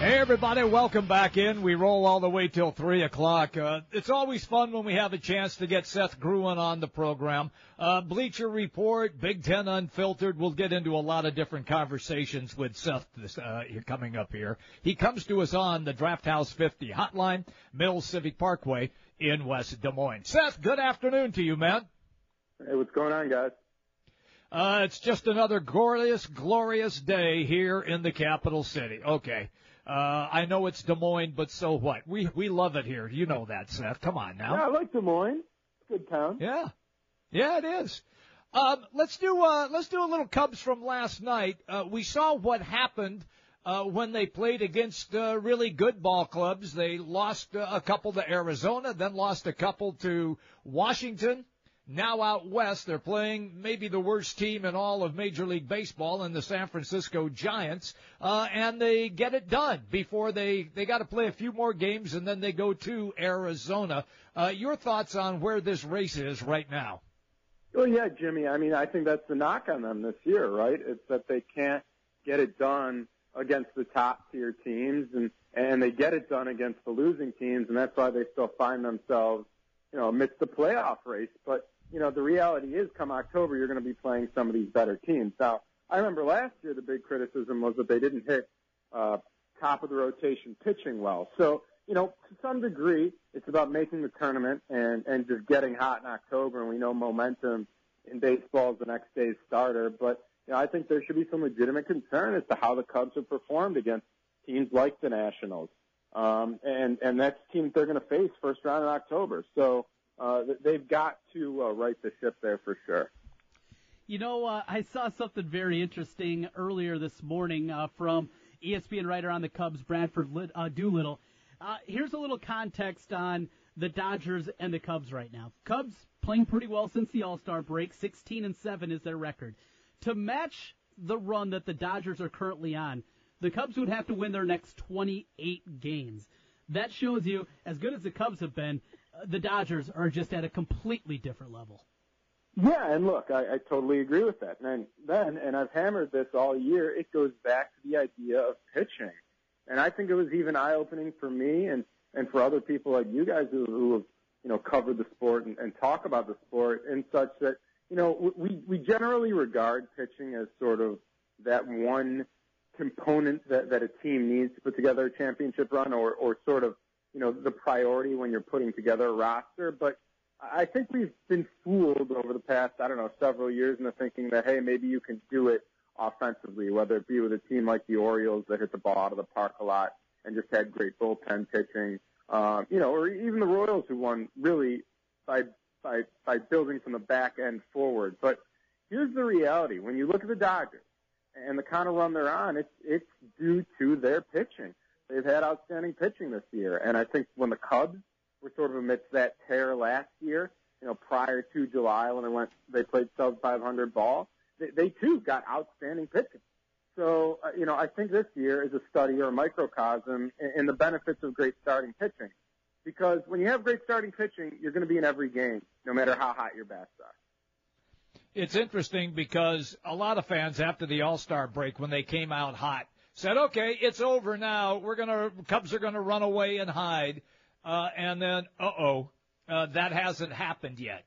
Hey everybody, welcome back in. We roll all the way till three o'clock. Uh, it's always fun when we have a chance to get Seth Gruen on the program. Uh, Bleacher Report, Big Ten Unfiltered. We'll get into a lot of different conversations with Seth this, uh, coming up here. He comes to us on the Draft House 50 hotline, Mill Civic Parkway in West Des Moines. Seth, good afternoon to you, man. Hey, what's going on, guys? Uh, it's just another glorious, glorious day here in the capital city. Okay. Uh, I know it's Des Moines, but so what? We we love it here. You know that, Seth. Come on now. Yeah, I like Des Moines. Good town. Yeah, yeah, it is. Um, let's do uh, let's do a little Cubs from last night. Uh, we saw what happened uh, when they played against uh, really good ball clubs. They lost uh, a couple to Arizona, then lost a couple to Washington. Now out west, they're playing maybe the worst team in all of Major League Baseball in the San Francisco Giants, uh, and they get it done before they they got to play a few more games, and then they go to Arizona. Uh, your thoughts on where this race is right now? Well, yeah, Jimmy. I mean, I think that's the knock on them this year, right? It's that they can't get it done against the top tier teams, and and they get it done against the losing teams, and that's why they still find themselves, you know, amidst the playoff race. But you know, the reality is come October, you're going to be playing some of these better teams. Now, I remember last year the big criticism was that they didn't hit uh, top of the rotation pitching well. So, you know, to some degree, it's about making the tournament and, and just getting hot in October. And we know momentum in baseball is the next day's starter. But, you know, I think there should be some legitimate concern as to how the Cubs have performed against teams like the Nationals. Um, and, and that's teams they're going to face first round in October. So, uh, they've got to uh, right the ship there for sure. You know, uh, I saw something very interesting earlier this morning uh, from ESPN writer on the Cubs, Bradford uh, Doolittle. Uh, here's a little context on the Dodgers and the Cubs right now. Cubs playing pretty well since the All Star break. 16 and 7 is their record. To match the run that the Dodgers are currently on, the Cubs would have to win their next 28 games. That shows you, as good as the Cubs have been, the Dodgers are just at a completely different level. Yeah, and look, I, I totally agree with that. And then, and I've hammered this all year, it goes back to the idea of pitching. And I think it was even eye-opening for me and, and for other people like you guys who, who have, you know, covered the sport and, and talk about the sport in such that, you know, we, we generally regard pitching as sort of that one component that, that a team needs to put together a championship run or, or sort of you know, the priority when you're putting together a roster. But I think we've been fooled over the past, I don't know, several years into thinking that, hey, maybe you can do it offensively, whether it be with a team like the Orioles that hit the ball out of the park a lot and just had great bullpen pitching, um, you know, or even the Royals who won really by, by, by building from the back end forward. But here's the reality. When you look at the Dodgers and the kind of run they're on, it's, it's due to their pitching they've had outstanding pitching this year. And I think when the Cubs were sort of amidst that tear last year, you know, prior to July when they went, they played sub 500 ball, they, they too got outstanding pitching. So, uh, you know, I think this year is a study or a microcosm in, in the benefits of great starting pitching. Because when you have great starting pitching, you're going to be in every game, no matter how hot your bats are. It's interesting because a lot of fans after the All-Star break, when they came out hot, said, okay, it's over now. We're gonna, Cubs are gonna run away and hide. Uh, and then, uh-oh, uh, that hasn't happened yet.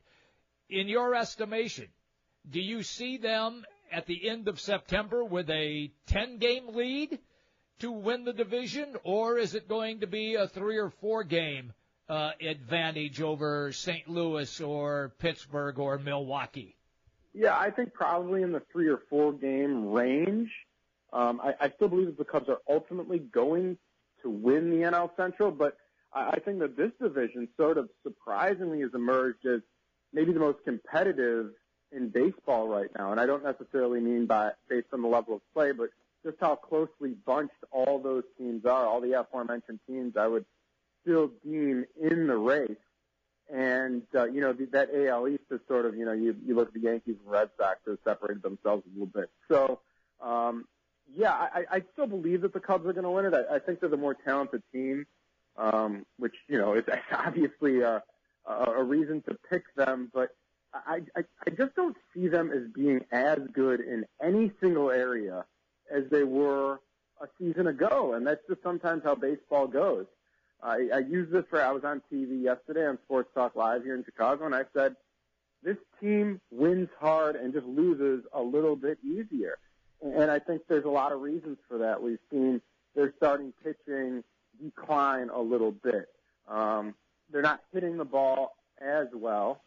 In your estimation, do you see them at the end of September with a 10 game lead to win the division, or is it going to be a three or four game uh, advantage over St. Louis or Pittsburgh or Milwaukee? Yeah, I think probably in the three or four game range. Um, I, I still believe that the Cubs are ultimately going to win the NL Central, but I, I think that this division sort of surprisingly has emerged as maybe the most competitive in baseball right now. And I don't necessarily mean by based on the level of play, but just how closely bunched all those teams are, all the aforementioned teams, I would still deem in the race. And, uh, you know, that AL East is sort of, you know, you, you look at the Yankees and Red Sox have separated themselves a little bit. So, um, yeah, I, I still believe that the Cubs are going to win it. I, I think they're the more talented team, um, which you know is obviously a, a reason to pick them. But I, I, I just don't see them as being as good in any single area as they were a season ago, and that's just sometimes how baseball goes. I, I used this for I was on TV yesterday on Sports Talk Live here in Chicago, and I said this team wins hard and just loses a little bit easier. And I think there's a lot of reasons for that. We've seen their starting pitching decline a little bit. Um, they're not hitting the ball as well.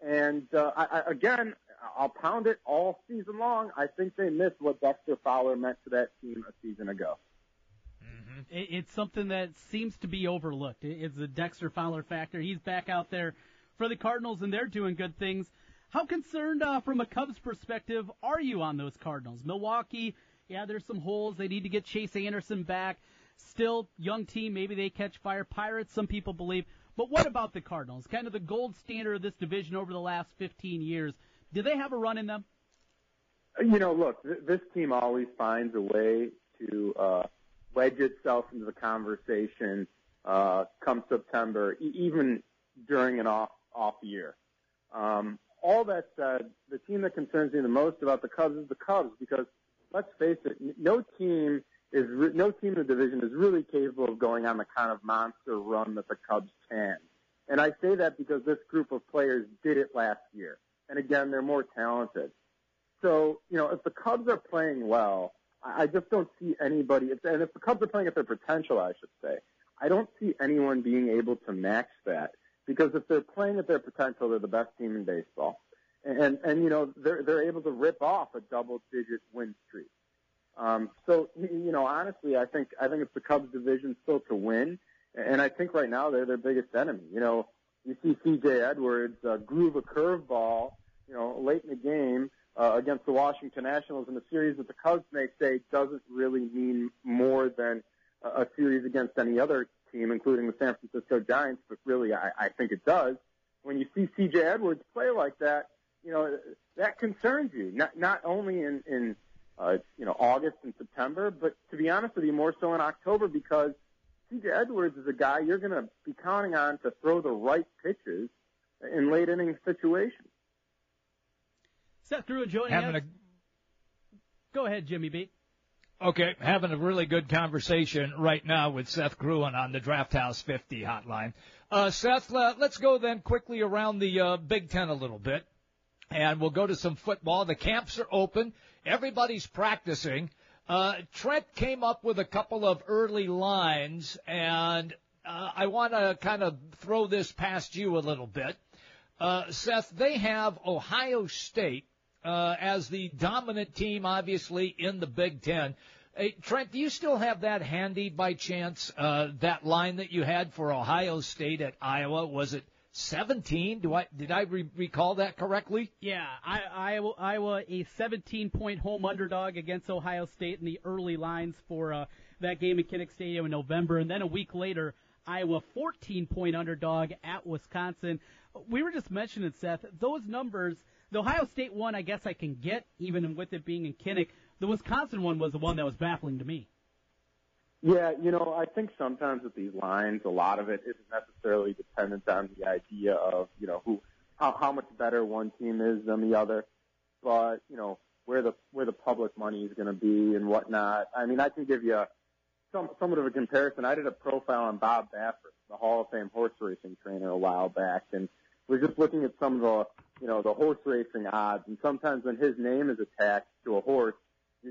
And uh, I, I, again, I'll pound it all season long. I think they missed what Dexter Fowler meant to that team a season ago. Mm-hmm. It's something that seems to be overlooked. It's the Dexter Fowler factor. He's back out there for the Cardinals, and they're doing good things. How concerned, uh, from a Cubs perspective, are you on those Cardinals? Milwaukee, yeah, there's some holes. They need to get Chase Anderson back. Still, young team. Maybe they catch fire. Pirates, some people believe. But what about the Cardinals? Kind of the gold standard of this division over the last 15 years. Do they have a run in them? You know, look, th- this team always finds a way to uh, wedge itself into the conversation uh, come September, e- even during an off off year. Um, all that said, the team that concerns me the most about the Cubs is the Cubs because let's face it, no team is re- no team in the division is really capable of going on the kind of monster run that the Cubs can. And I say that because this group of players did it last year. And again, they're more talented. So, you know, if the Cubs are playing well, I just don't see anybody, and if the Cubs are playing at their potential, I should say, I don't see anyone being able to match that because if they're playing at their potential, they're the best team in baseball. And, and, you know, they're, they're able to rip off a double digit win streak. Um, so, you know, honestly, I think, I think it's the Cubs division still to win. And I think right now they're their biggest enemy. You know, you see CJ Edwards uh, groove a curveball, you know, late in the game uh, against the Washington Nationals in a series that the Cubs may say doesn't really mean more than a, a series against any other team, including the San Francisco Giants, but really I, I think it does. When you see CJ Edwards play like that, you know, that concerns you, not, not only in, in uh, you know, August and September, but to be honest with you, more so in October because CJ Edwards is a guy you're going to be counting on to throw the right pitches in late inning situations. Seth Gruen joining us. A... Go ahead, Jimmy B. Okay, having a really good conversation right now with Seth Gruen on the Draft House 50 hotline. Uh, Seth, uh, let's go then quickly around the uh, Big Ten a little bit, and we'll go to some football. The camps are open. Everybody's practicing. Uh, Trent came up with a couple of early lines, and uh, I want to kind of throw this past you a little bit. Uh, Seth, they have Ohio State uh, as the dominant team, obviously, in the Big Ten. Hey, Trent, do you still have that handy by chance? Uh, that line that you had for Ohio State at Iowa was it 17? Do I did I re- recall that correctly? Yeah, I, Iowa, Iowa a 17 point home underdog against Ohio State in the early lines for uh, that game at Kinnick Stadium in November, and then a week later. Iowa 14 point underdog at Wisconsin. We were just mentioning, Seth, those numbers the Ohio State one, I guess I can get, even with it being in Kinnick. The Wisconsin one was the one that was baffling to me. Yeah, you know, I think sometimes with these lines, a lot of it isn't necessarily dependent on the idea of, you know, who, how, how much better one team is than the other, but, you know, where the, where the public money is going to be and whatnot. I mean, I can give you some, somewhat of a comparison. I did a profile on Bob Baffert, the Hall of Fame horse racing trainer a while back, and we're just looking at some of the you know, the horse racing odds. And sometimes when his name is attached to a horse,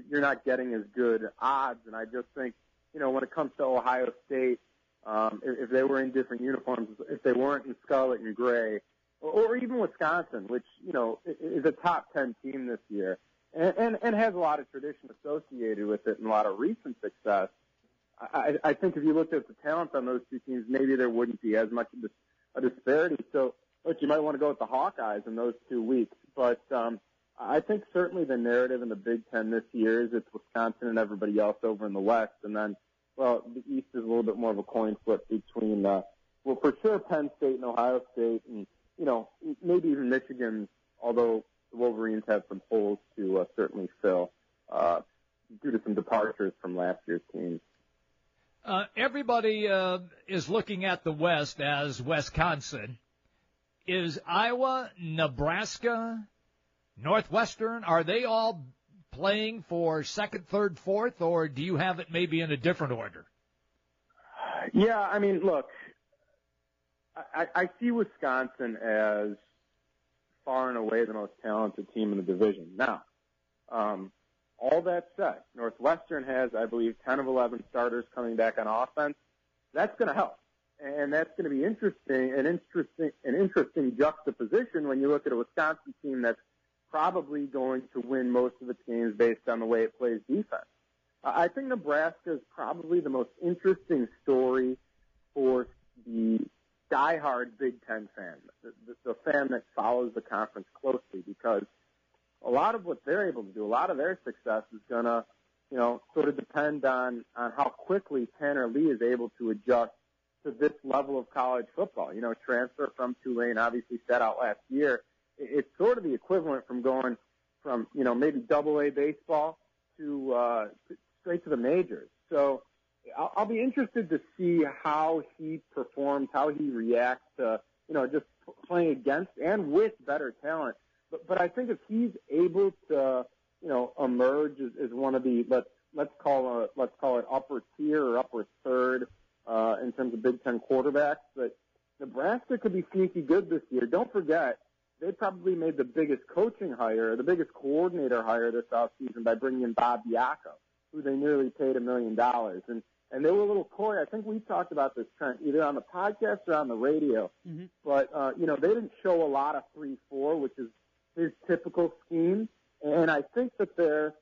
you're not getting as good odds. And I just think, you know, when it comes to Ohio State, um, if, if they were in different uniforms, if they weren't in scarlet and gray, or, or even Wisconsin, which, you know, is a top 10 team this year and, and, and has a lot of tradition associated with it and a lot of recent success. I, I think if you looked at the talent on those two teams, maybe there wouldn't be as much of a disparity. So look, you might want to go with the Hawkeyes in those two weeks. But um, I think certainly the narrative in the Big Ten this year is it's Wisconsin and everybody else over in the West, and then well, the East is a little bit more of a coin flip between uh, well, for sure Penn State and Ohio State, and you know maybe even Michigan, although the Wolverines have some holes to uh, certainly fill. Uh, due to some departures from last year's teams. Uh, everybody uh, is looking at the West as Wisconsin. Is Iowa, Nebraska, Northwestern, are they all playing for second, third, fourth, or do you have it maybe in a different order? Yeah, I mean, look, I, I see Wisconsin as far and away the most talented team in the division. Now, um, all that said, Northwestern has, I believe, 10 of 11 starters coming back on offense. That's going to help. And that's going to be interesting, an interesting, an interesting juxtaposition when you look at a Wisconsin team that's probably going to win most of its games based on the way it plays defense. I think Nebraska is probably the most interesting story for the diehard Big Ten fan, the, the, the fan that follows the conference closely, because a lot of what they're able to do, a lot of their success is going to, you know, sort of depend on on how quickly Tanner Lee is able to adjust to this level of college football. You know, transfer from Tulane, obviously set out last year. It's sort of the equivalent from going from you know maybe Double A baseball to uh, straight to the majors. So I'll, I'll be interested to see how he performs, how he reacts to you know just playing against and with better talent. But but I think if he's able to you know emerge as, as one of the let's let's call it let's call it upper tier or upper third uh, in terms of Big Ten quarterbacks, but Nebraska could be sneaky good this year. Don't forget, they probably made the biggest coaching hire, the biggest coordinator hire this offseason by bringing in Bob Diaco, who they nearly paid a million dollars. And and they were a little coy. I think we talked about this Trent either on the podcast or on the radio. Mm-hmm. But uh, you know, they didn't show a lot of three four, which is his typical scheme. And I think that they're,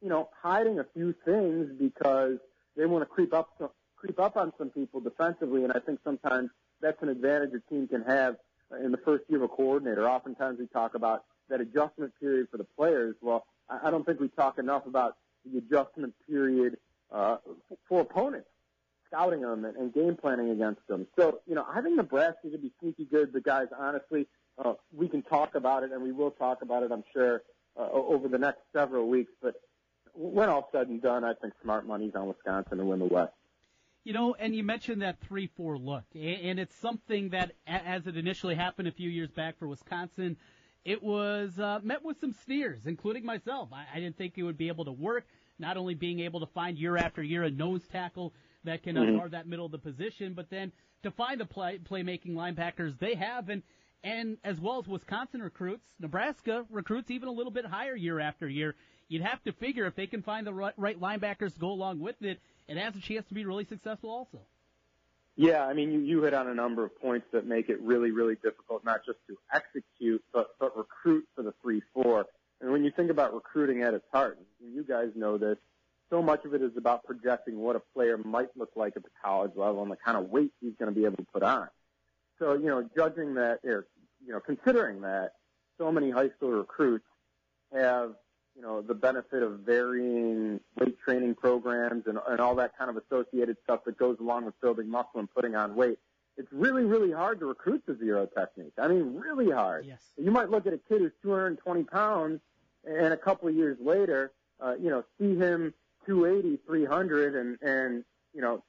you know, hiding a few things because they want to creep up some, creep up on some people defensively. And I think sometimes that's an advantage a team can have in the first year of a coordinator. Oftentimes we talk about that adjustment period for the players. Well, I don't think we talk enough about the adjustment period uh, for opponents, scouting them and, and game planning against them. So, you know, I think Nebraska could be sneaky good, but guys, honestly, uh, we can talk about it, and we will talk about it, I'm sure, uh, over the next several weeks. But when all said and done, I think smart money's on Wisconsin to win the West. You know, and you mentioned that 3-4 look, and it's something that, as it initially happened a few years back for Wisconsin, it was uh, met with some sneers, including myself. I, I didn't think it would be able to work. Not only being able to find year after year a nose tackle that can mm-hmm. guard that middle of the position, but then to find the play playmaking linebackers they have, and and as well as Wisconsin recruits, Nebraska recruits even a little bit higher year after year. You'd have to figure if they can find the right, right linebackers to go along with it, it has a chance to be really successful also. Yeah, I mean, you, you hit on a number of points that make it really, really difficult, not just to execute, but, but recruit for the 3-4. And when you think about recruiting at its heart, you guys know this, so much of it is about projecting what a player might look like at the college level and the kind of weight he's going to be able to put on. So, you know, judging that, or, you know, considering that so many high school recruits have, you know, the benefit of varying weight training programs and, and all that kind of associated stuff that goes along with building muscle and putting on weight. It's really, really hard to recruit the zero technique. I mean, really hard. Yes. You might look at a kid who's 220 pounds and a couple of years later, uh, you know, see him 280, 300 and, and, you know,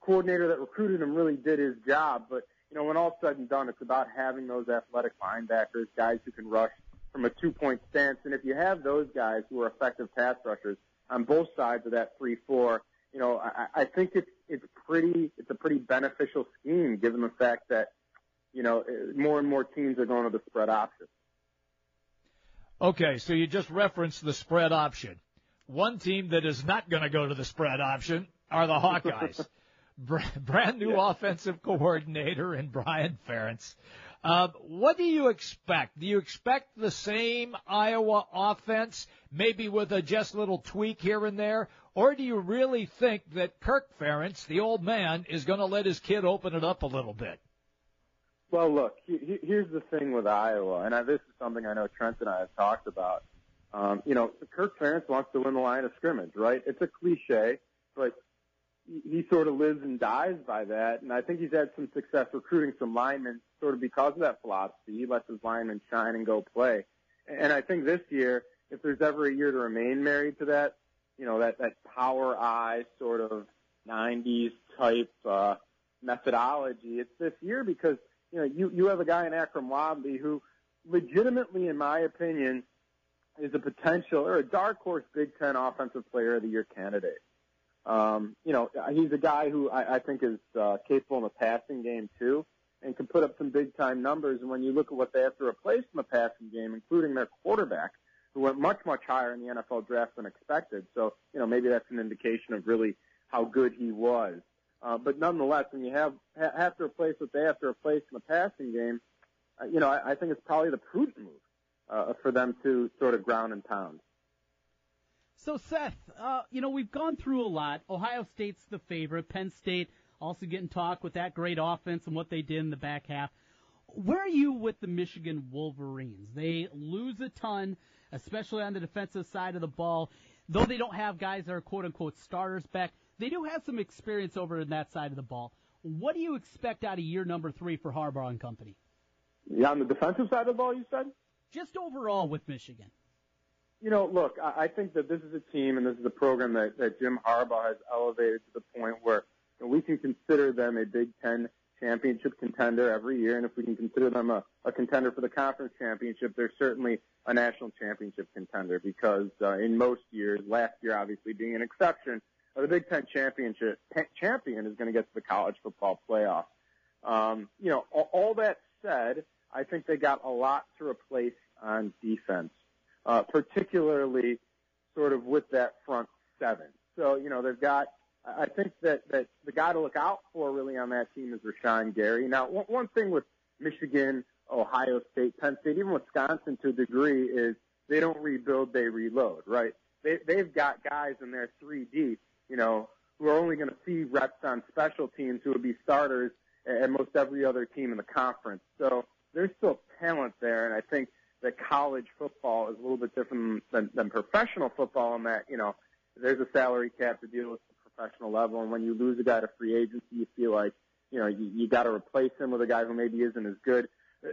coordinator that recruited him really did his job, but you know, when all's said and done, it's about having those athletic linebackers, guys who can rush from a two-point stance. And if you have those guys who are effective pass rushers on both sides of that three-four, you know, I, I think it's it's pretty it's a pretty beneficial scheme given the fact that you know more and more teams are going to the spread option. Okay, so you just referenced the spread option. One team that is not going to go to the spread option are the Hawkeyes. brand new yeah. offensive coordinator in Brian Ferentz. Uh, what do you expect? Do you expect the same Iowa offense, maybe with a just little tweak here and there, or do you really think that Kirk Ferentz, the old man, is going to let his kid open it up a little bit? Well, look, he, here's the thing with Iowa, and I, this is something I know Trent and I have talked about. Um, you know, Kirk Ferentz wants to win the line of scrimmage, right? It's a cliche, but he sort of lives and dies by that. And I think he's had some success recruiting some linemen sort of because of that philosophy. He lets his linemen shine and go play. And I think this year, if there's ever a year to remain married to that, you know, that, that power eye sort of 90s type, uh, methodology. It's this year because, you know, you, you have a guy in Akrum Wadley who legitimately, in my opinion, is a potential or a dark horse Big Ten Offensive Player of the Year candidate. Um, you know, he's a guy who I, I think is uh, capable in the passing game too, and can put up some big time numbers. And when you look at what they have to replace in the passing game, including their quarterback, who went much much higher in the NFL draft than expected, so you know maybe that's an indication of really how good he was. Uh, but nonetheless, when you have ha- have to replace what they have to replace in the passing game, uh, you know I, I think it's probably the prudent move uh, for them to sort of ground and pound. So, Seth, uh, you know, we've gone through a lot. Ohio State's the favorite. Penn State also getting talk with that great offense and what they did in the back half. Where are you with the Michigan Wolverines? They lose a ton, especially on the defensive side of the ball. Though they don't have guys that are quote unquote starters back, they do have some experience over in that side of the ball. What do you expect out of year number three for Harbaugh and company? Yeah, on the defensive side of the ball, you said? Just overall with Michigan. You know, look, I, think that this is a team and this is a program that, that Jim Harbaugh has elevated to the point where know, we can consider them a Big Ten championship contender every year, and if we can consider them a, a contender for the conference championship, they're certainly a national championship contender because uh, in most years, last year obviously being an exception, uh, the Big Ten championship champion is going to get to the college football playoff. Um, you know, all, all that said, I think they got a lot to replace on defense, uh, particularly sort of with that front seven. So, you know, they've got, I think that, that the guy to look out for really on that team is Rashan Gary. Now, one, one thing with Michigan, Ohio State, Penn State, even Wisconsin to a degree is they don't rebuild, they reload, right? They, they've got guys in their three deep, you know, who are only going to see reps on special teams who would be starters at most every other team in the conference. So there's still talent there, and I think that college football is a little bit different than, than professional football in that, you know, there's a salary cap to deal with professional level, and when you lose a guy to free agency, you feel like, you know, you, you got to replace him with a guy who maybe isn't as good.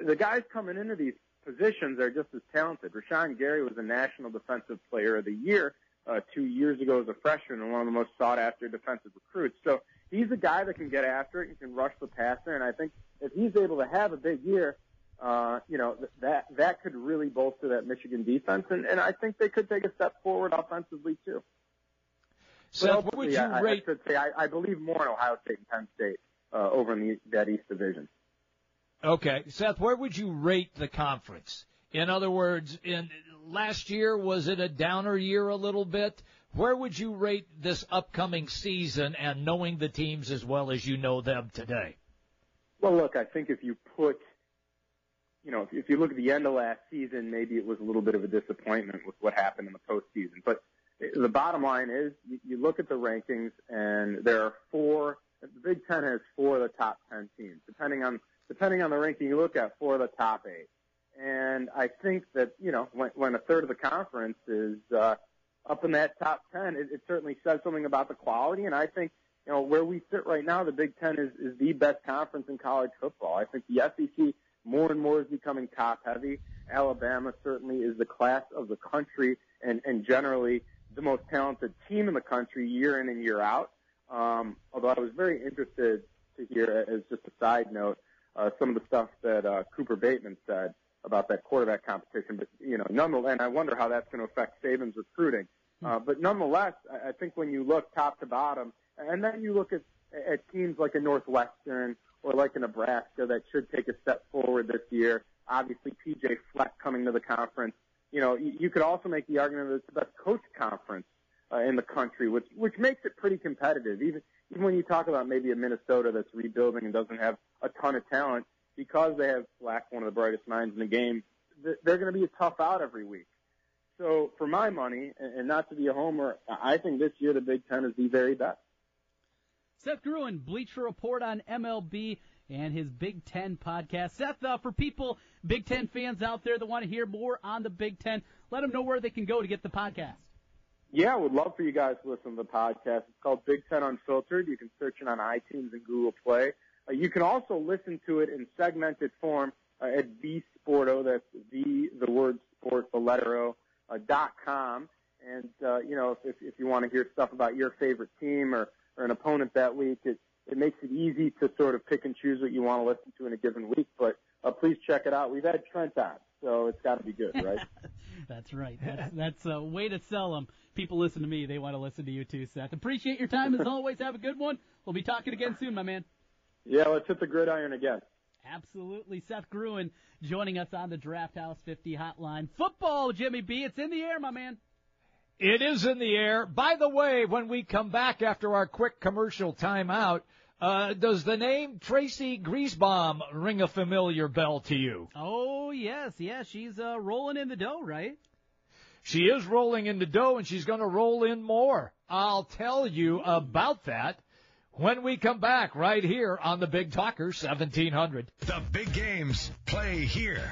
The guys coming into these positions are just as talented. Rashan Gary was a National Defensive Player of the Year uh, two years ago as a freshman and one of the most sought after defensive recruits. So he's a guy that can get after it and can rush the passer, and I think if he's able to have a big year, uh, you know, that that could really bolster that Michigan defense, and, and I think they could take a step forward offensively too. Seth, what would you I, rate? I should say I, I believe more in Ohio State and Penn State uh, over in the, that East Division. Okay, Seth, where would you rate the conference? In other words, in last year was it a downer year a little bit? Where would you rate this upcoming season and knowing the teams as well as you know them today? Well, look, I think if you put you know, if, if you look at the end of last season, maybe it was a little bit of a disappointment with what happened in the postseason. But the bottom line is, you, look at the rankings, and there are four. The Big Ten has four of the top ten teams, depending on depending on the ranking you look at, four of the top eight. And I think that you know, when, when a third of the conference is uh, up in that top ten, it, it certainly says something about the quality. And I think you know where we sit right now, the Big Ten is, is the best conference in college football. I think the SEC more and more is becoming top heavy. Alabama certainly is the class of the country and, and generally the most talented team in the country year in and year out. Um, although I was very interested to hear, as just a side note, uh, some of the stuff that uh, Cooper Bateman said about that quarterback competition. But you know, nonetheless, and I wonder how that's going to affect Saban's recruiting. Uh, but nonetheless, I, I think when you look top to bottom, and then you look at at teams like a Northwestern or like a Nebraska that should take a step forward this year. Obviously, PJ Fleck coming to the conference. You know, you, could also make the argument that it's the best coach conference uh, in the country, which which makes it pretty competitive. Even even when you talk about maybe a Minnesota that's rebuilding and doesn't have a ton of talent, because they have Fleck, one of the brightest minds in the game, they're going to be a tough out every week. So for my money, and not to be a homer, I think this year the Big Ten is the very best. Seth Gruen, Bleacher Report on MLB and his Big Ten podcast. Seth, uh, for people, Big Ten fans out there that want to hear more on the Big Ten, let them know where they can go to get the podcast. Yeah, I would love for you guys to listen to the podcast. It's called Big Ten Unfiltered. You can search it on iTunes and Google Play. Uh, you can also listen to it in segmented form uh, at V Sporto. That's the the word sport, the letter O uh, dot com. And uh, you know, if, if you want to hear stuff about your favorite team or, or an opponent that week, it it makes it easy to sort of pick and choose what you want to listen to in a given week. But uh, please check it out. We've had Trent on, so it's got to be good, right? that's right. That's, that's a way to sell them. People listen to me; they want to listen to you too, Seth. Appreciate your time as always. Have a good one. We'll be talking again soon, my man. Yeah, let's hit the gridiron again. Absolutely. Seth Gruen joining us on the Draft House 50 hotline. Football, Jimmy B. It's in the air, my man. It is in the air. By the way, when we come back after our quick commercial timeout, uh, does the name Tracey Griesbaum ring a familiar bell to you? Oh, yes. yes. she's uh, rolling in the dough, right? She is rolling in the dough, and she's going to roll in more. I'll tell you about that when we come back right here on the Big Talker 1700. The big games play here.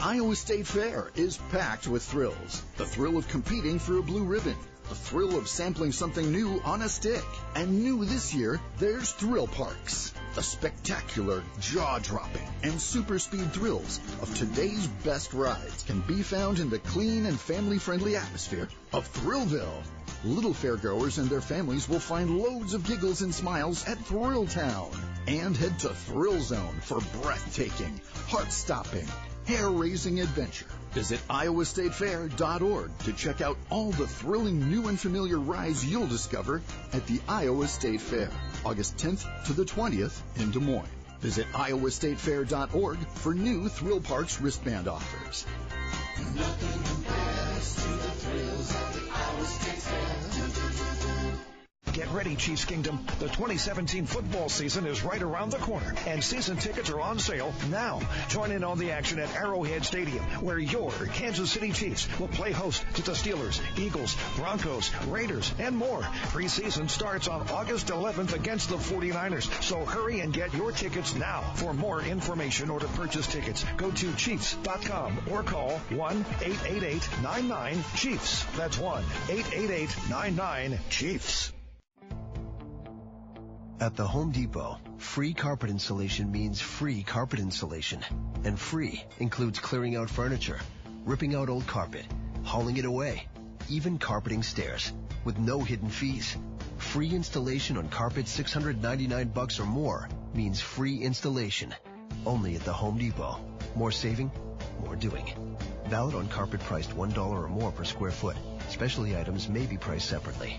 Iowa State Fair is packed with thrills. The thrill of competing for a blue ribbon. The thrill of sampling something new on a stick. And new this year, there's Thrill Parks. The spectacular, jaw-dropping, and super speed thrills of today's best rides can be found in the clean and family-friendly atmosphere of Thrillville. Little fairgoers and their families will find loads of giggles and smiles at Thrill Town. And head to Thrill Zone for breathtaking, heart-stopping, hair-raising adventure. Visit iowastatefair.org to check out all the thrilling new and familiar rides you'll discover at the Iowa State Fair, August 10th to the 20th in Des Moines. Visit iowastatefair.org for new Thrill Parks wristband offers. Nothing compares to the thrills at the Iowa State Fair. Get ready, Chiefs Kingdom. The 2017 football season is right around the corner, and season tickets are on sale now. Join in on the action at Arrowhead Stadium, where your Kansas City Chiefs will play host to the Steelers, Eagles, Broncos, Raiders, and more. Preseason starts on August 11th against the 49ers, so hurry and get your tickets now. For more information or to purchase tickets, go to Chiefs.com or call 1-888-99-CHIEFS. That's 1-888-99-CHIEFS. At the Home Depot, free carpet installation means free carpet installation. And free includes clearing out furniture, ripping out old carpet, hauling it away, even carpeting stairs, with no hidden fees. Free installation on carpet 699 bucks or more means free installation. Only at the Home Depot. More saving, more doing. Valid on carpet priced $1 or more per square foot. Specialty items may be priced separately.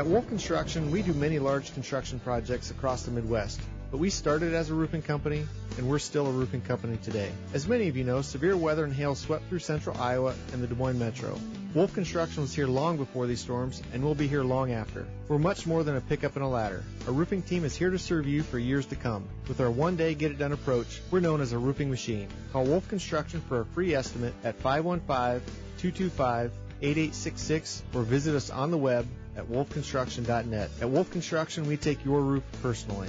At Wolf Construction, we do many large construction projects across the Midwest, but we started as a roofing company and we're still a roofing company today. As many of you know, severe weather and hail swept through central Iowa and the Des Moines metro. Wolf Construction was here long before these storms and will be here long after. We're much more than a pickup and a ladder. Our roofing team is here to serve you for years to come. With our one day get it done approach, we're known as a roofing machine. Call Wolf Construction for a free estimate at 515 225 8866 or visit us on the web at wolfconstruction.net. At Wolf Construction, we take your roof personally.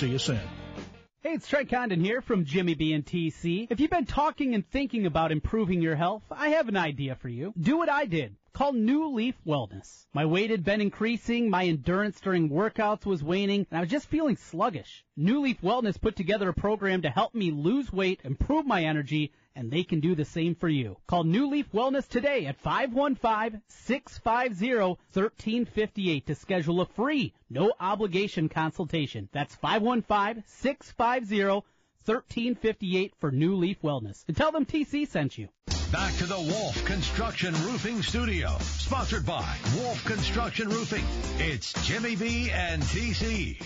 See you soon. Hey, it's Trent Condon here from Jimmy B and TC. If you've been talking and thinking about improving your health, I have an idea for you. Do what I did. Call New Leaf Wellness. My weight had been increasing, my endurance during workouts was waning, and I was just feeling sluggish. New Leaf Wellness put together a program to help me lose weight, improve my energy, and they can do the same for you. Call New Leaf Wellness today at 515-650-1358 to schedule a free, no obligation consultation. That's 515-650-1358 for New Leaf Wellness. And tell them TC sent you. Back to the Wolf Construction Roofing Studio, sponsored by Wolf Construction Roofing. It's Jimmy B and TC.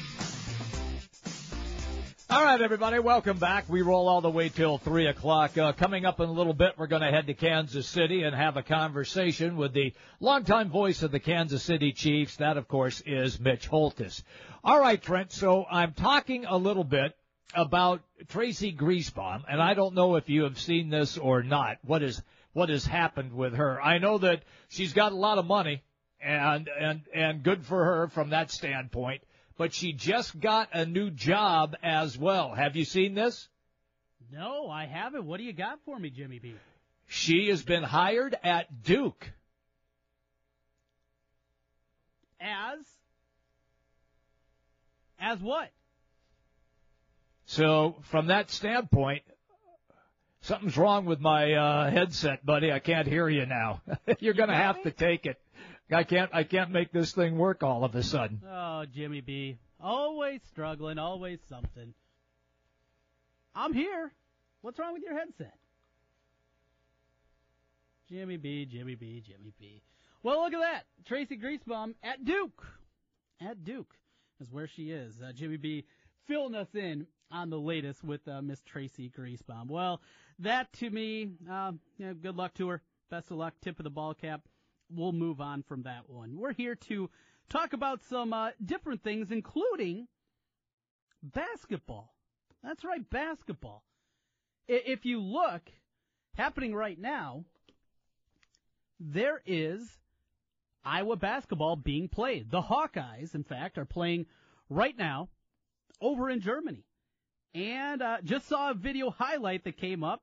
All right, everybody, welcome back. We roll all the way till 3 o'clock. Uh, coming up in a little bit, we're going to head to Kansas City and have a conversation with the longtime voice of the Kansas City Chiefs. That, of course, is Mitch Holthus. All right, Trent, so I'm talking a little bit about Tracey Griesbaum, and I don't know if you have seen this or not. What is what has happened with her? I know that she's got a lot of money, and and and good for her from that standpoint but she just got a new job as well. Have you seen this? No, I haven't. What do you got for me, Jimmy B? She has been hired at Duke. As? As what? So, from that standpoint, something's wrong with my uh, headset, buddy. I can't hear you now. You're going to have me? to take it. I can't. I can't make this thing work all of a sudden. Oh, Jimmy B. Always struggling, always something. I'm here. What's wrong with your headset? Jimmy B, Jimmy B, Jimmy B. Well, look at that. Tracey Griesbaum at Duke. At Duke is where she is. Uh, Jimmy B filling us in on the latest with uh, Miss Tracey Griesbaum. Well, that to me, uh, yeah, good luck to her. Best of luck. Tip of the ball cap. We'll move on from that one. We're here to talk about some uh, different things, including basketball. That's right, basketball. If you look, happening right now, there is Iowa basketball being played. The Hawkeyes, in fact, are playing right now over in Germany. And uh, just saw a video highlight that came up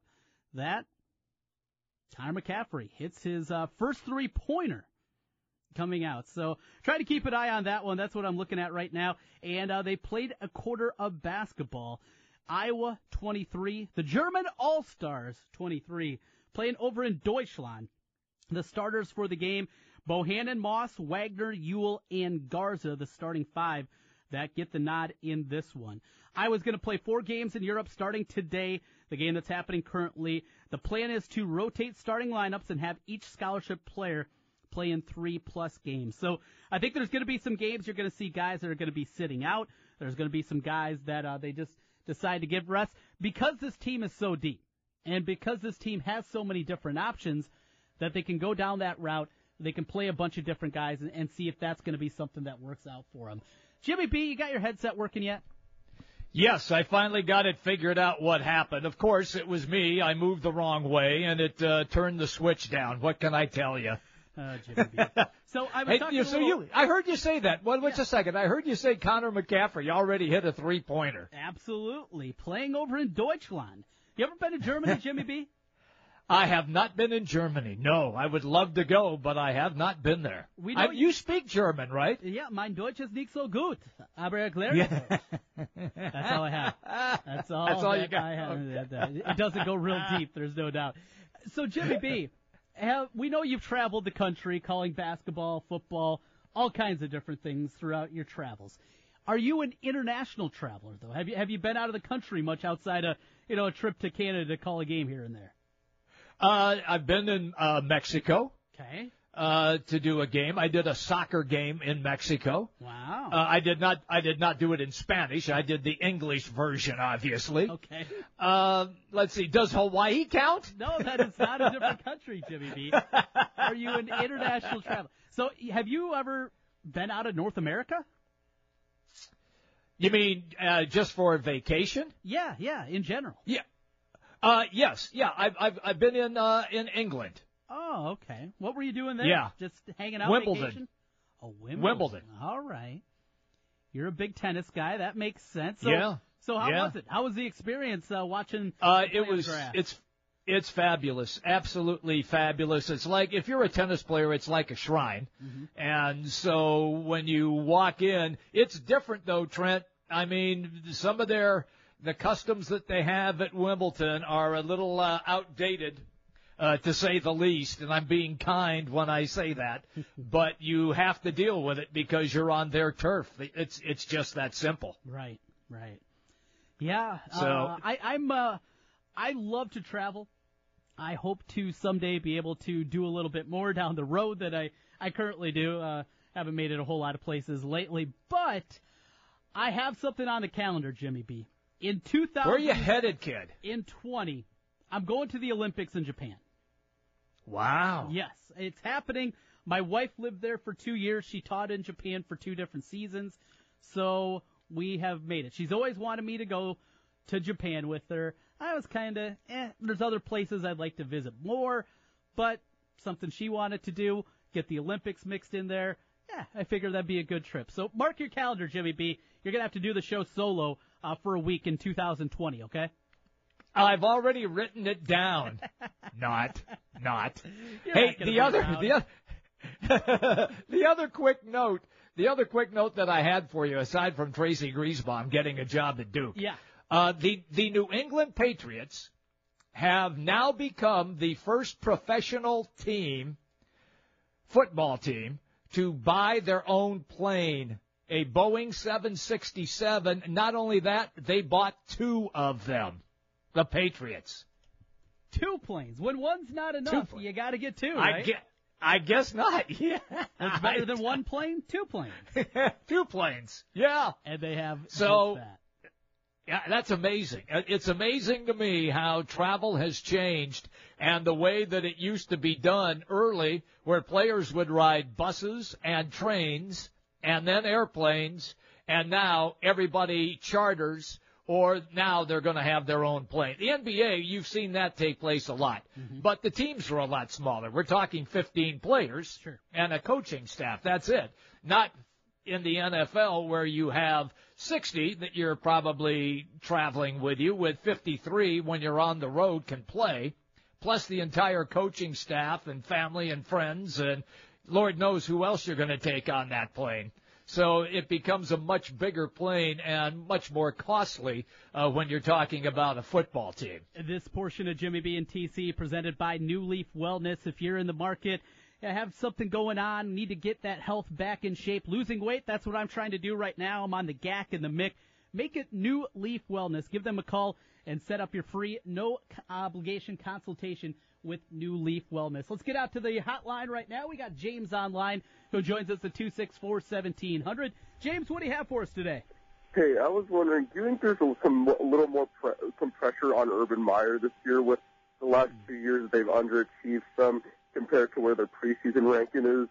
that Connor McCaffery hits his uh, first three pointer coming out. So try to keep an eye on that one. That's what I'm looking at right now. And uh, they played a quarter of basketball. Iowa 23, the German All Stars 23, playing over in Deutschland. The starters for the game: Bohannon, Moss, Wagner, Uhl, and Garza. The starting five that get the nod in this one. I was going to play four games in Europe starting today. The game that's happening currently. The plan is to rotate starting lineups and have each scholarship player play in three plus games. So I think there's going to be some games you're going to see guys that are going to be sitting out. There's going to be some guys that uh, they just decide to give rest because this team is so deep and because this team has so many different options that they can go down that route. They can play a bunch of different guys and, and see if that's going to be something that works out for them. Jimmy B, you got your headset working yet? Yes, I finally got it figured out what happened. Of course, it was me. I moved the wrong way and it uh, turned the switch down. What can I tell you? Uh, Jimmy B. So I was Hey, talking you, so little- you, I heard you say that. Well, wait a second. I heard you say Connor McCaffery already hit a three pointer. Absolutely. Playing over in Deutschland. You ever been to Germany, Jimmy B? I have not been in Germany. No, I would love to go, but I have not been there. We I, you speak German, right? Ja, mein Deutsch ist nicht so gut. Aber erkläre Deutsch. That's all I have. That's all. That's all you got. I have. Okay. It doesn't go real deep. There's no doubt. So Jimmy B, have, we know you've traveled the country calling basketball, football, all kinds of different things throughout your travels. Are you an international traveler though? Have you have you been out of the country much outside of you know a trip to Canada to call a game here and there? Uh, I've been in uh, Mexico. Okay. uh, to do a game. I did a soccer game in Mexico. Wow. Uh, I did not. I did not do it in Spanish. I did the English version, obviously. Okay. Uh, let's see. Does Hawaii count? No, that is not a different country, Jimmy B. Are you an international traveler? So, have you ever been out of North America? You mean uh, just for a vacation? Yeah, yeah, in general. Yeah. Uh, yes. Yeah. I've I've I've been in uh, in England. Oh, okay. What were you doing there? Yeah. Just hanging out Wimbledon. vacation? Oh, Wimbledon. Wimbledon. All right. You're a big tennis guy. That makes sense. So, Yeah. So how Yeah. was it? How was the experience uh, watching? Uh, it was draft? it's it's fabulous, absolutely fabulous. It's like if you're a tennis player, it's like a shrine. And so when you walk in, it's different though, Trent. I mean, some of their the customs that they have at Wimbledon are a little uh, outdated. Uh, to say the least, and I'm being kind when I say that, but you have to deal with it because you're on their turf. It's it's just that simple. Right, right. Yeah. So- uh, I, I'm. Uh, I love to travel. I hope to someday be able to do a little bit more down the road than I I currently do. Uh, haven't made it a whole lot of places lately, but I have something on the calendar, Jimmy B. In 2000, Where are you headed, kid? in 20, I'm going to the Olympics in Japan. Wow. Yes, it's happening. My wife lived there for two years. She taught in Japan for two different seasons. So we have made it. She's always wanted me to go to Japan with her. I was kind of, eh, there's other places I'd like to visit more, but something she wanted to do, get the Olympics mixed in there. Yeah, I figured that'd be a good trip. So mark your calendar, Jimmy B. You're going to have to do the show solo uh, for a week in 2020, okay? I've already written it down. not, not. You're hey, not the other, the other, the other quick note, the other quick note that I had for you, aside from Tracey Griesbaum getting a job at Duke, Yeah. uh, the the New England Patriots have now become the first professional team, football team, to buy their own plane. A Boeing 767. Not only that, they bought two of them. The Patriots. Two planes. When one's not enough, you got to get two, I right? guess, I guess not. Yeah. It's better than one plane, two planes. two planes. Yeah. And they have So- that. Yeah, that's amazing. Uh, It's amazing to me how travel has changed and the way that it used to be done early, where players would ride buses and trains and then airplanes, and now everybody charters, or now they're going to have their own plane. The NBA, you've seen that take place a lot, mm-hmm. but the teams are a lot smaller. We're talking 15 players Sure. and a coaching staff. That's it. Not in the NFL where you have 60 that you're probably traveling with you, with 53 when you're on the road can play, plus the entire coaching staff and family and friends and Lord knows who else you're going to take on that plane. So it becomes a much bigger plane and much more costly uh, when you're talking about a football team. This portion of Jimmy B and TC presented by New Leaf Wellness. If you're in the market, have something going on, need to get that health back in shape, losing weight, that's what I'm trying to do right now. I'm on the GAC and the MIC. Make it New Leaf Wellness. Give them a call and set up your free, no obligation consultation with New Leaf Wellness. Let's get out to the hotline right now. We got James online who joins us at 264 1700. James, what do you have for us today? Hey, I was wondering, do you think there's a, some a little more pre- some pressure on Urban Meyer this year with the last two years they've underachieved some compared to where their preseason ranking is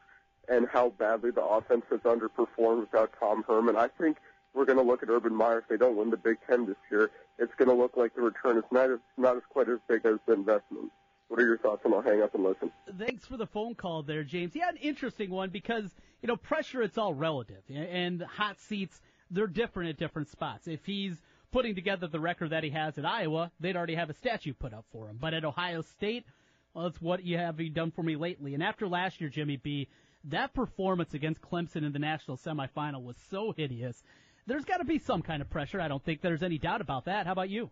and how badly the offense has underperformed without Tom Herman? I think we're going to look at Urban Meyer if they don't win the Big Ten this year. It's going to look like the return is not as, not as quite as big as the investment. What are your thoughts? And I'll hang up and listen. Thanks for the phone call there, James. Yeah, an interesting one because, you know, pressure, it's all relative. And hot seats, they're different at different spots. If he's putting together the record that he has at Iowa, they'd already have a statue put up for him. But at Ohio State, well, it's what you have you done for me lately. And after last year, Jimmy B, that performance against Clemson in the national semifinal was so hideous. There's got to be some kind of pressure. I don't think there's any doubt about that. How about you?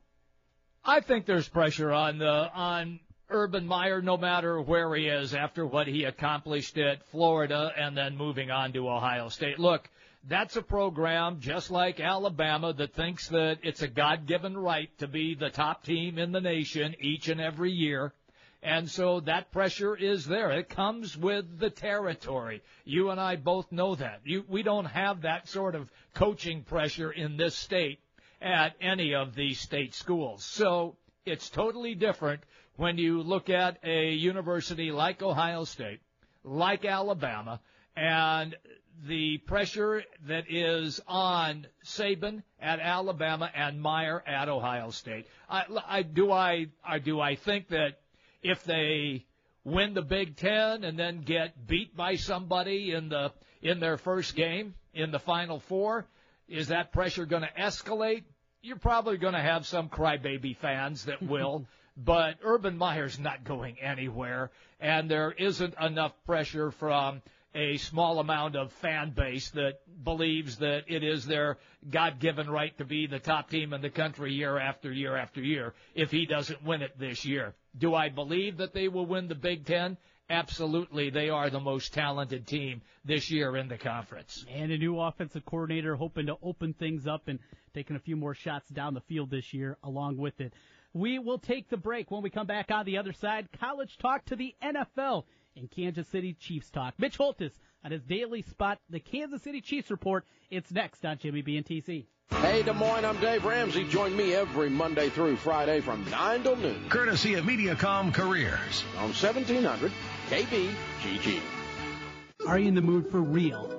I think there's pressure on the on Urban Meyer, no matter where he is after what he accomplished at Florida and then moving on to Ohio State. Look, that's a program just like Alabama that thinks that it's a God-given right to be the top team in the nation each and every year. And so that pressure is there. It comes with the territory. You and I both know that. You, we don't have that sort of coaching pressure in this state at any of these state schools. So it's totally different when you look at a university like Ohio State, like Alabama, and the pressure that is on Saban at Alabama and Meyer at Ohio State. I, I do I, I do I think that if they win the Big Ten and then get beat by somebody in the in their first game in the Final Four, is that pressure going to escalate? You're probably going to have some crybaby fans that will, but Urban Meyer's not going anywhere, and there isn't enough pressure from a small amount of fan base that believes that it is their God-given right to be the top team in the country year after year after year if he doesn't win it this year. Do I believe that they will win the Big Ten? Absolutely, they are the most talented team this year in the conference. And a new offensive coordinator hoping to open things up and taking a few more shots down the field this year along with it. We will take the break. When we come back on the other side, college talk to the NFL and Kansas City Chiefs talk. Mitch Holthus on his daily spot, the Kansas City Chiefs report. It's next on Jimmy B and TC. Hey, Des Moines, I'm Dave Ramsey. Join me every Monday through Friday from 9 till noon. Courtesy of Mediacom Careers. On 1700 KBGG. Are you in the mood for real,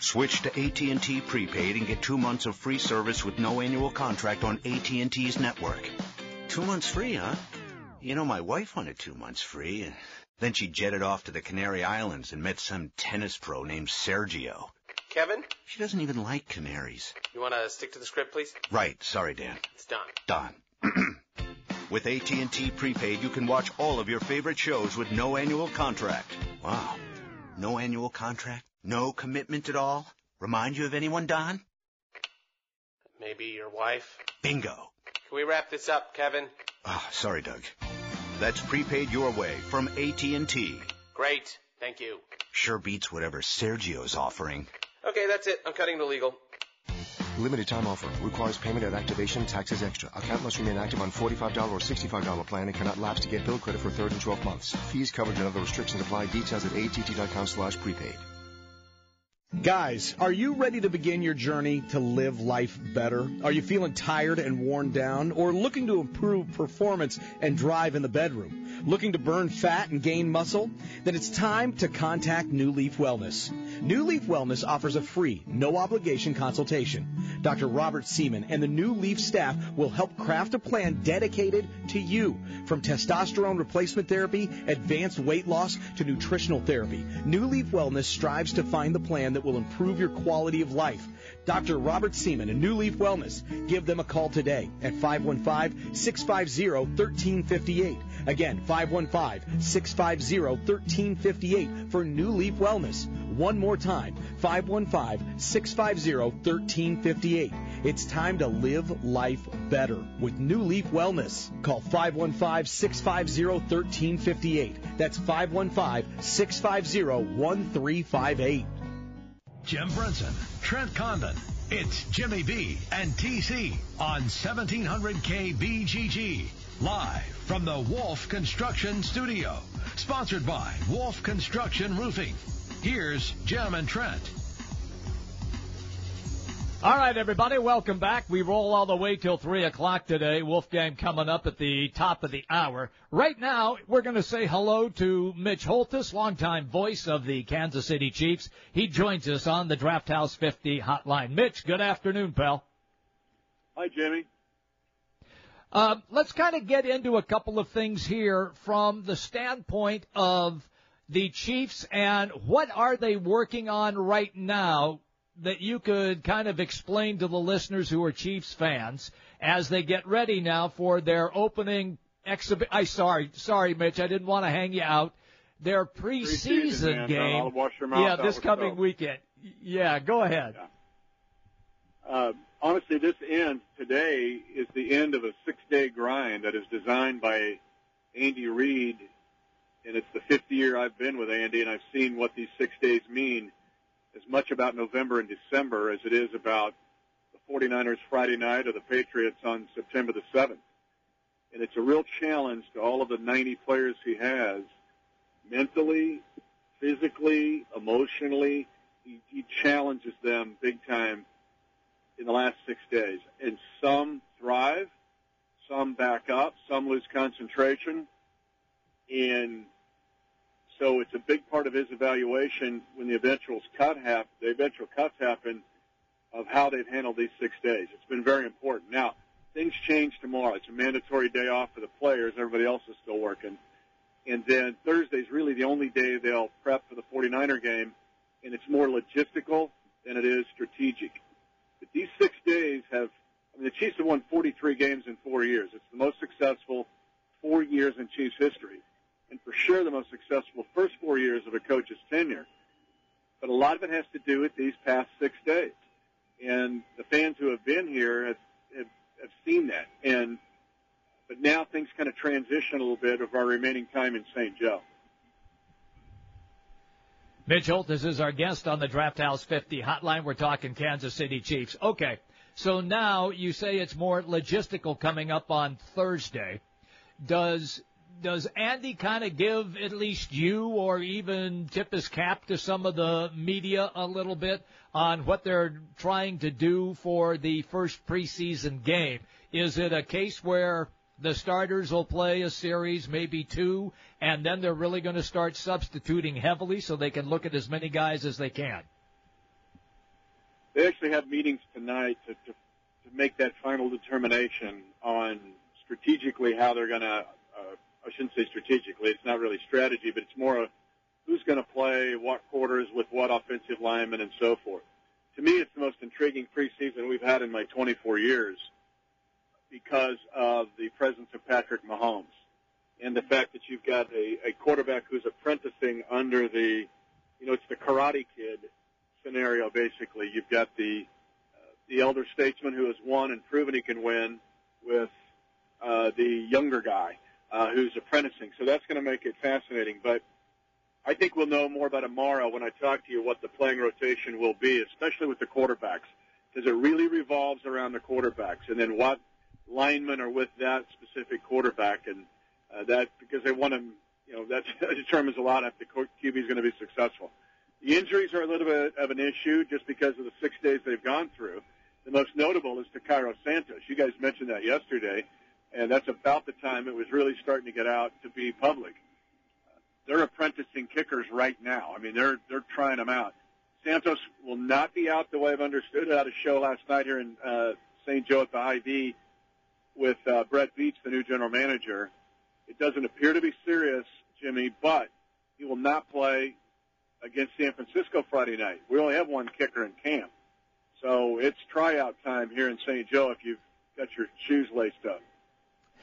Switch to AT&T prepaid and get two months of free service with no annual contract on AT&T's network. Two months free, huh? You know, my wife wanted two months free, and then she jetted off to the Canary Islands and met some tennis pro named Sergio. Kevin? She doesn't even like canaries. You want to stick to the script, please? Right, sorry, Dan. It's done. Done. With AT&T prepaid, you can watch all of your favorite shows with no annual contract. Wow. No annual contract? No commitment at all? Remind you of anyone, Don? Maybe your wife? Bingo. Can we wrap this up, Kevin? Ah, sorry, Doug. That's prepaid your way from AT&T. Great. Thank you. Sure beats whatever Sergio's offering. Okay, that's it. I'm cutting to legal. Limited time offer. Requires payment at activation. Taxes extra. Account must remain active on $45 or $65 plan and cannot lapse to get bill credit for third and 12 months. Fees covered and other restrictions apply. Details at att.com slash prepaid. Guys, are you ready to begin your journey to live life better? Are you feeling tired and worn down or looking to improve performance and drive in the bedroom? Looking to burn fat and gain muscle? Then it's time to contact New Leaf Wellness. New Leaf Wellness offers a free, no obligation consultation. Dr. Robert Seaman and the New Leaf staff will help craft a plan dedicated to you. From testosterone replacement therapy, advanced weight loss, to nutritional therapy, New Leaf Wellness strives to find the plan that will improve your quality of life. Dr. Robert Seaman and New Leaf Wellness. Give them a call today at 515-650-1358. Again, 515-650-1358 for New Leaf Wellness. One more time, 515-650-1358. It's time to live life better with New Leaf Wellness. Call 515-650-1358. That's 515-650-1358. Jim Brunson, Trent Condon. It's Jimmy B and TC on 1700 KBGG. Live from the Wolf Construction Studio. Sponsored by Wolf Construction Roofing. Here's Jim and Trent. All right, everybody, welcome back. We roll all the way till 3 o'clock today. Wolf game coming up at the top of the hour. Right now, we're going to say hello to Mitch Holthus, longtime voice of the Kansas City Chiefs. He joins us on the Draft House 50 hotline. Mitch, good afternoon, pal. Hi, Jimmy. Uh, let's kind of get into a couple of things here from the standpoint of the Chiefs and what are they working on right now that you could kind of explain to the listeners who are Chiefs fans as they get ready now for their opening exhibit. I sorry, sorry, Mitch, I didn't want to hang you out. Their preseason, preseason game. yeah, this coming weekend. Yeah, go ahead. Yeah. Uh, honestly, this end today is the end of a six-day grind that is designed by Andy Reid, and it's the fifth year I've been with Andy, and I've seen what these six days mean as much about November and December as it is about the 49ers Friday night or the Patriots on September the 7th. And it's a real challenge to all of the 90 players he has mentally, physically, emotionally. He, he challenges them big time in the last six days. And some thrive, some back up, some lose concentration. And so it's a big part of his evaluation when the eventual cut hap- the eventual cuts happen of how they've handled these six days. It's been very important. Now, things change tomorrow. It's a mandatory day off for the players. Everybody else is still working. And then Thursday's really the only day they'll prep for the 49er game, and it's more logistical than it is strategic. But these six days have, I mean, the Chiefs have won 43 games in four years. It's the most successful four years in Chiefs history and for sure the most successful first four years of a coach's tenure. But a lot of it has to do with these past six days. And the fans who have been here have, have, have seen that. And but now things kind of transition a little bit of our remaining time in St. Joe. Mitch Holthus is our guest on the Draft House 50 hotline. We're talking Kansas City Chiefs. Okay, so now you say it's more logistical coming up on Thursday. Does does Andy kind of give at least you or even tip his cap to some of the media a little bit on what they're trying to do for the first preseason game? Is it a case where the starters will play a series, maybe two, and then they're really going to start substituting heavily so they can look at as many guys as they can? They actually have meetings tonight to, to, to make that final determination on strategically how they're going to uh, I shouldn't say strategically. It's not really strategy, but it's more of who's going to play what quarters with what offensive linemen and so forth. To me, it's the most intriguing preseason we've had in my 24 years because of the presence of Patrick Mahomes and the fact that you've got a, a quarterback who's apprenticing under the, you know, it's the Karate Kid scenario basically. You've got the uh, the elder statesman who has won and proven he can win with uh, the younger guy uh, who's apprenticing. So that's going to make it fascinating. But I think we'll know more about tomorrow when I talk to you what the playing rotation will be, especially with the quarterbacks, because it really revolves around the quarterbacks, and then what linemen are with that specific quarterback, and uh, that because they want him, you know, that determines a lot if the QB is going to be successful. The injuries are a little bit of an issue just because of the six days they've gone through. The most notable is to Cairo Santos. You guys mentioned that yesterday and that's about the time it was really starting to get out to be public. They're apprenticing kickers right now. I mean, they're they're trying them out. Santos will not be out the way I've understood it. Had a show last night here in uh, St. Joe at the Hy-Vee with uh, Brett Veach, the new general manager. It doesn't appear to be serious, Jimmy, but he will not play against San Francisco Friday night. We only have one kicker in camp. So it's tryout time here in St. Joe if you've got your shoes laced up.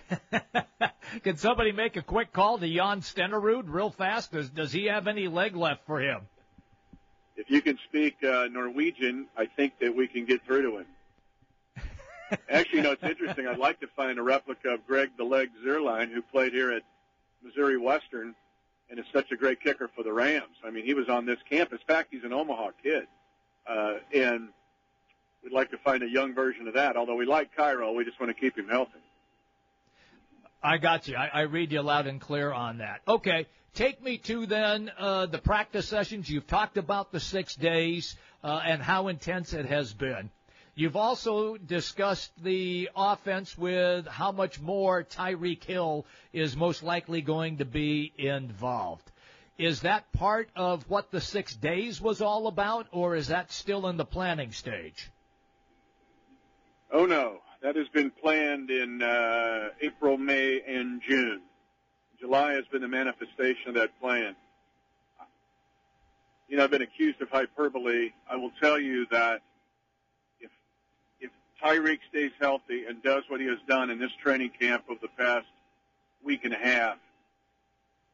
Can somebody make a quick call to Jan Stenerud real fast? Does does he have any leg left for him? If you can speak uh, Norwegian, I think that we can get through to him. Actually, you know, it's interesting. I'd like to find a replica of Greg the Leg Zuerlein, who played here at Missouri Western and is such a great kicker for the Rams. I mean, he was on this campus. In fact, he's an Omaha kid. Uh, and we'd like to find a young version of that. Although we like Cairo, we just want to keep him healthy. I got you. I, I read you loud and clear on that. Okay, take me to then uh, the practice sessions. You've talked about the six days uh, and how intense it has been. You've also discussed the offense with how much more Tyreek Hill is most likely going to be involved. Is that part of what the six days was all about, or is that still in the planning stage? Oh no, that has been planned in uh, April, May, and June. July has been the manifestation of that plan. You know, I've been accused of hyperbole. I will tell you that Tyreek stays healthy and does what he has done in this training camp of the past week and a half,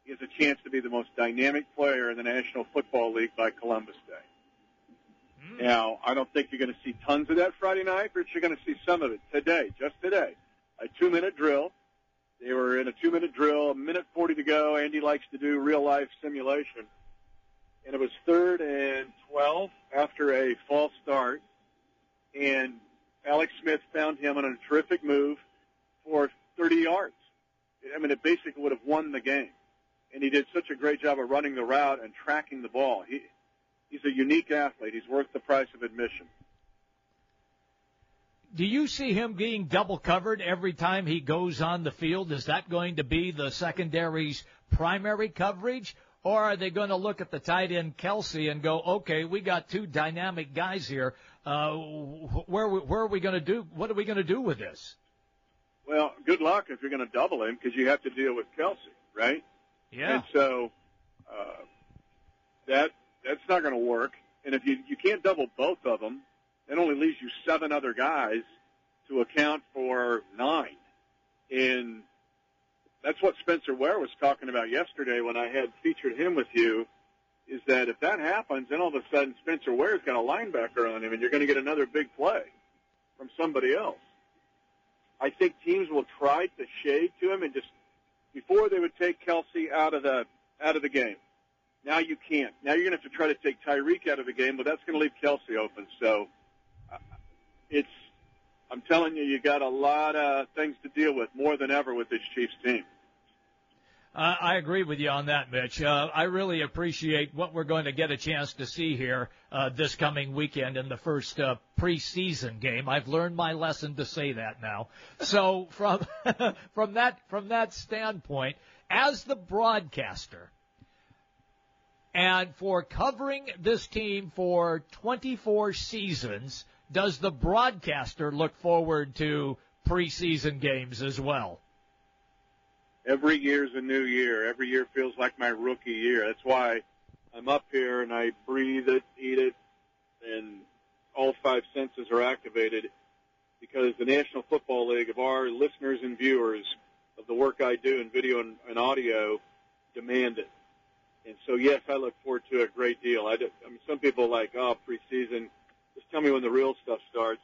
he has a chance to be the most dynamic player in the National Football League by Columbus Day. Mm. Now, I don't think you're going to see tons of that Friday night, but you're going to see some of it today, just today. A two-minute drill. They were in a two-minute drill, a minute 40 to go. Andy likes to do real-life simulation. And it was third and 12 after a false start. And Alex Smith found him on a terrific move for 30 yards. I mean, it basically would have won the game. And he did such a great job of running the route and tracking the ball. He, he's a unique athlete. He's worth the price of admission. Do you see him being double covered every time he goes on the field? Is that going to be the secondary's primary coverage? Or are they going to look at the tight end Kelce and go, okay, we got two dynamic guys here. Uh, where where are we going to do? What are we going to do with this? Well, good luck if you're going to double him because you have to deal with Kelce, right? Yeah. And so uh, that that's not going to work. And if you you can't double both of them, that only leaves you seven other guys to account for nine. And that's what Spencer Ware was talking about yesterday when I had featured him with you is that if that happens, then all of a sudden Spencer Ware's got a linebacker on him, and you're going to get another big play from somebody else. I think teams will try to shade to him and just before they would take Kelce out of the out of the game. Now you can't. Now you're going to have to try to take Tyreek out of the game, but that's going to leave Kelce open. So uh, it's I'm telling you, you got a lot of things to deal with more than ever with this Chiefs team. Uh, I agree with you on that, Mitch. Uh, I really appreciate what we're going to get a chance to see here uh, this coming weekend in the first uh, preseason game. I've learned my lesson to say that now. So from from that from that standpoint, as the broadcaster, and for covering this team for 24 seasons, does the broadcaster look forward to preseason games as well? Every year's a new year. Every year feels like my rookie year. That's why I'm up here and I breathe it, eat it, and all five senses are activated because the National Football League of our listeners and viewers of the work I do in video and, and audio demand it. And so, yes, I look forward to a great deal. I, I mean, some people are like, oh, preseason. Just tell me when the real stuff starts.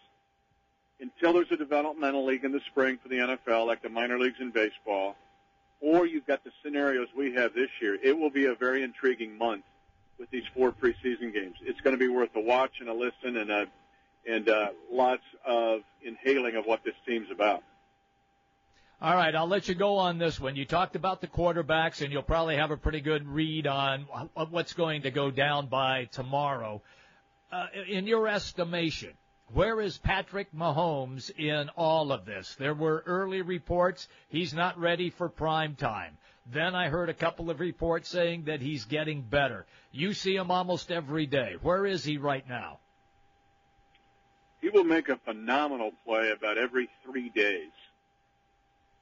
Until there's a developmental league in the spring for the NFL, like the minor leagues in baseball, or you've got the scenarios we have this year, it will be a very intriguing month with these four preseason games. It's going to be worth a watch and a listen and a, and uh, lots of inhaling of what this team's about. All right, I'll let you go on this one. You talked about the quarterbacks, and you'll probably have a pretty good read on what's going to go down by tomorrow. Uh, in your estimation, where is Patrick Mahomes in all of this? There were early reports he's not ready for prime time. Then I heard a couple of reports saying that he's getting better. You see him almost every day. Where is he right now? He will make a phenomenal play about every three days.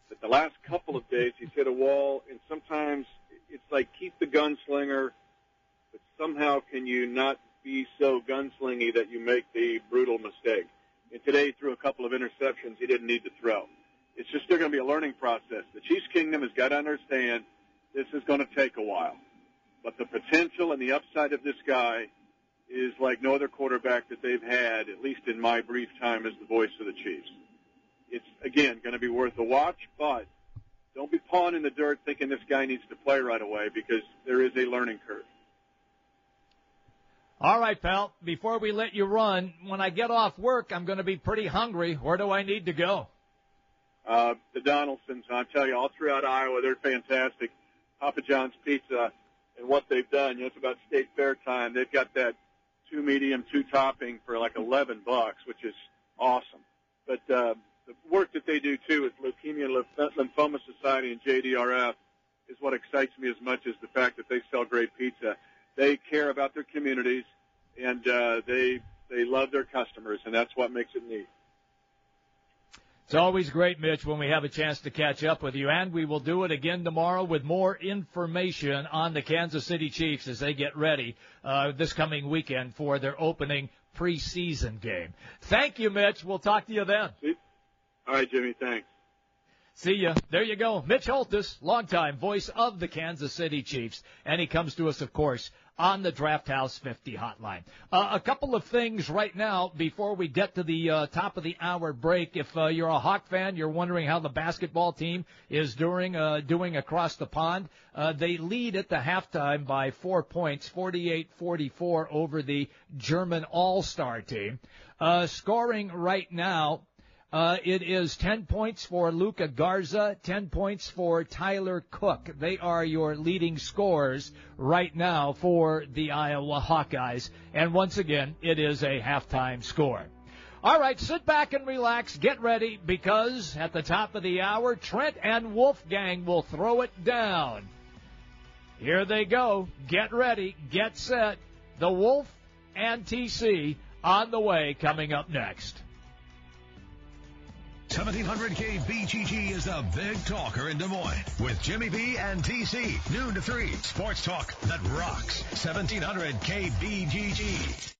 But the last couple of days, he's hit a wall, and sometimes it's like keep the gunslinger, but somehow can you not be so gunslingy that you make the brutal mistake. And today, through a couple of interceptions, he didn't need to throw. It's just still going to be a learning process The Chiefs kingdom has got to understand this is going to take a while. But the potential and the upside of this guy is like no other quarterback that they've had, at least in my brief time as the voice of the Chiefs. It's, again, going to be worth a watch, but don't be pawing in the dirt thinking this guy needs to play right away because there is a learning curve. All right, pal. Before we let you run, when I get off work, I'm going to be pretty hungry. Where do I need to go? Uh, the Donaldsons, I tell you, all throughout Iowa, they're fantastic. Papa John's Pizza and what they've done. You know, it's about state fair time. They've got that two medium, two topping for like 11 bucks, which is awesome. But, uh, the work that they do too with Leukemia and Lymphoma Society and JDRF is what excites me as much as the fact that they sell great pizza. They care about their communities and, uh, they, they love their customers and that's what makes it neat. It's always great, Mitch, when we have a chance to catch up with you, and we will do it again tomorrow with more information on the Kansas City Chiefs as they get ready uh, this coming weekend for their opening preseason game. Thank you, Mitch. We'll talk to you then. All right, Jimmy. Thanks. See ya. There you go. Mitch Holthus, longtime voice of the Kansas City Chiefs. And he comes to us, of course, on the Draft House 50 hotline. Uh, a couple of things right now before we get to the uh, top of the hour break. If uh, you're a Hawk fan, you're wondering how the basketball team is doing uh, doing across the pond. Uh, they lead at the halftime by four points, 48-44 over the German All-Star team. Uh, scoring right now, uh, it is 10 points for Luka Garza, 10 points for Tyler Cook. They are your leading scorers right now for the Iowa Hawkeyes. And once again, it is a halftime score. All right, sit back and relax. Get ready because at the top of the hour, Trent and Wolfgang will throw it down. Here they go. Get ready. Get set. The Wolf and TC on the way coming up next. 1700 KBGG is the big talker in Des Moines with Jimmy B and TC. Noon to 3. Sports talk that rocks. 1700 KBGG.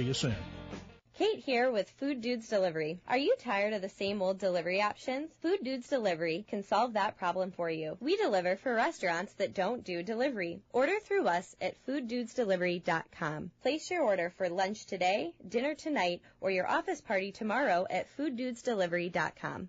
See you soon. Kate here with Food Dudes Delivery. Are you tired of the same old delivery options? Food Dudes Delivery can solve that problem for you. We deliver for restaurants that don't do delivery. Order through us at fooddudesdelivery.com. Place your order for lunch today, dinner tonight, or your office party tomorrow at fooddudesdelivery.com.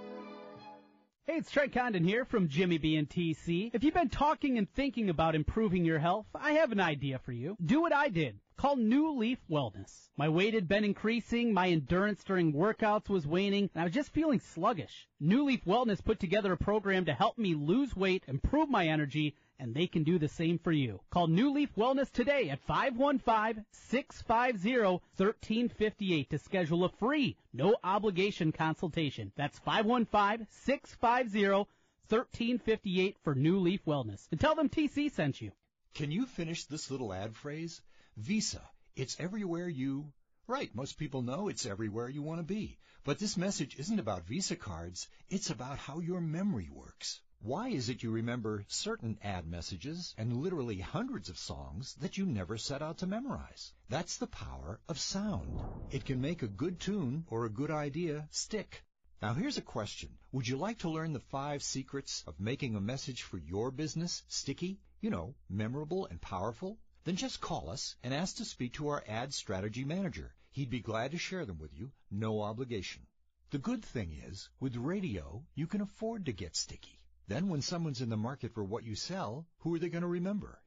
Hey, it's Trent Condon here from Jimmy B and TC. If you've been talking and thinking about improving your health, I have an idea for you. Do what I did. Call New Leaf Wellness. My weight had been increasing, my endurance during workouts was waning, and I was just feeling sluggish. New Leaf Wellness put together a program to help me lose weight, improve my energy, and they can do the same for you. Call New Leaf Wellness today at 515-650-1358 to schedule a free, no obligation consultation. That's 515-650-1358 for New Leaf Wellness. And tell them TC sent you. Can you finish this little ad phrase? Visa. It's everywhere you. Right, most people know it's everywhere you want to be. But this message isn't about Visa cards, it's about how your memory works. Why is it you remember certain ad messages and literally hundreds of songs that you never set out to memorize? That's the power of sound. It can make a good tune or a good idea stick. Now here's a question. Would you like to learn the five secrets of making a message for your business sticky, you know, memorable and powerful? Then just call us and ask to speak to our ad strategy manager. He'd be glad to share them with you, no obligation. The good thing is, with radio, you can afford to get sticky. Then when someone's in the market for what you sell, who are they going to remember?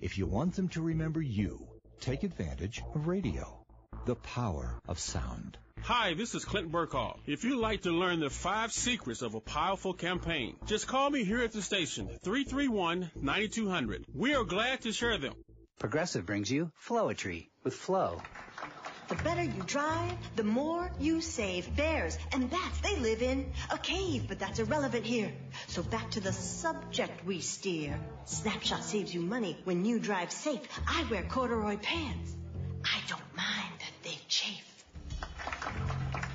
If you want them to remember you, take advantage of radio. The power of sound. Hi, this is Clint Burkall. If you'd like to learn the five secrets of a powerful campaign, just call me here at the station, 331-9200. We are glad to share them. Progressive brings you Flowetry with Flow. The better you drive, the more you save. Bears, and bats, they live in a cave, but that's irrelevant here. So back to the subject we steer. Snapshot saves you money when you drive safe. I wear corduroy pants. I don't mind that they chafe.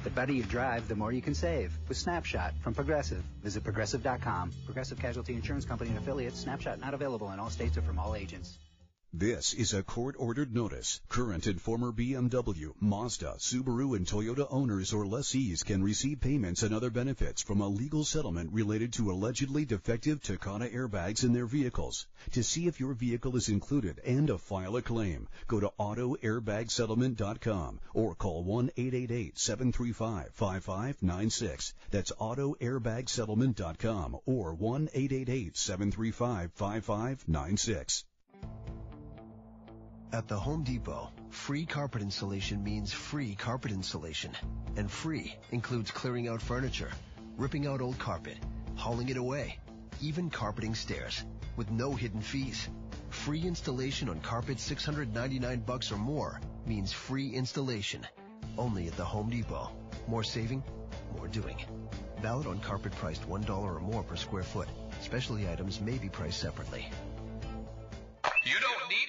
The better you drive, the more you can save with Snapshot from Progressive. Visit progressive.com. Progressive Casualty Insurance Company and affiliates. Snapshot not available in all states or from all agents. This is a court-ordered notice. Current and former BMW, Mazda, Subaru, and Toyota owners or lessees can receive payments and other benefits from a legal settlement related to allegedly defective Takata airbags in their vehicles. To see if your vehicle is included and to file a claim, go to AutoAirbagSettlement.com or call 1-888-735-5596. That's AutoAirbagSettlement.com or 1-888-735-5596. At the Home Depot, free carpet installation means free carpet installation. And free includes clearing out furniture, ripping out old carpet, hauling it away, even carpeting stairs, with no hidden fees. Free installation on carpet 699 bucks or more means free installation. Only at the Home Depot. More saving, more doing. Valid on carpet priced $1 or more per square foot. Specialty items may be priced separately. You don't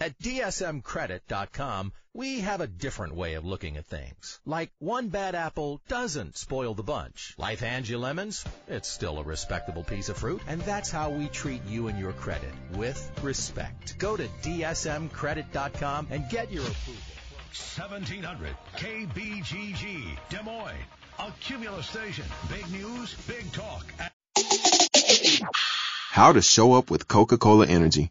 At DSMCredit.com, we have a different way of looking at things. Like one bad apple doesn't spoil the bunch. Life hands you lemons, it's still a respectable piece of fruit, and that's how we treat you and your credit, with respect. Go to DSMCredit.com and get your approval. 1700 KBGG, Des Moines. A Cumulus station. Big news, big talk. How to show up with Coca-Cola Energy.